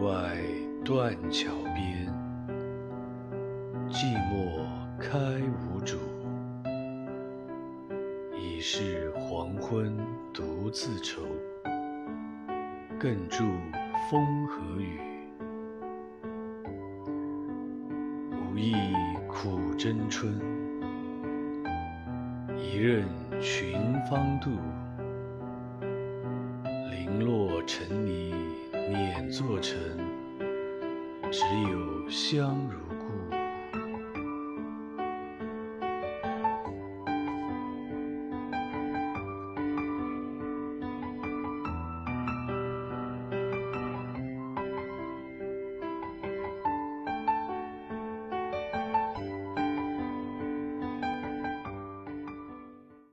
外断桥边，寂寞开无主。已是黄昏独自愁，更著风和雨。无意苦争春，一任群芳妒。零落成泥碾作尘，只有香如。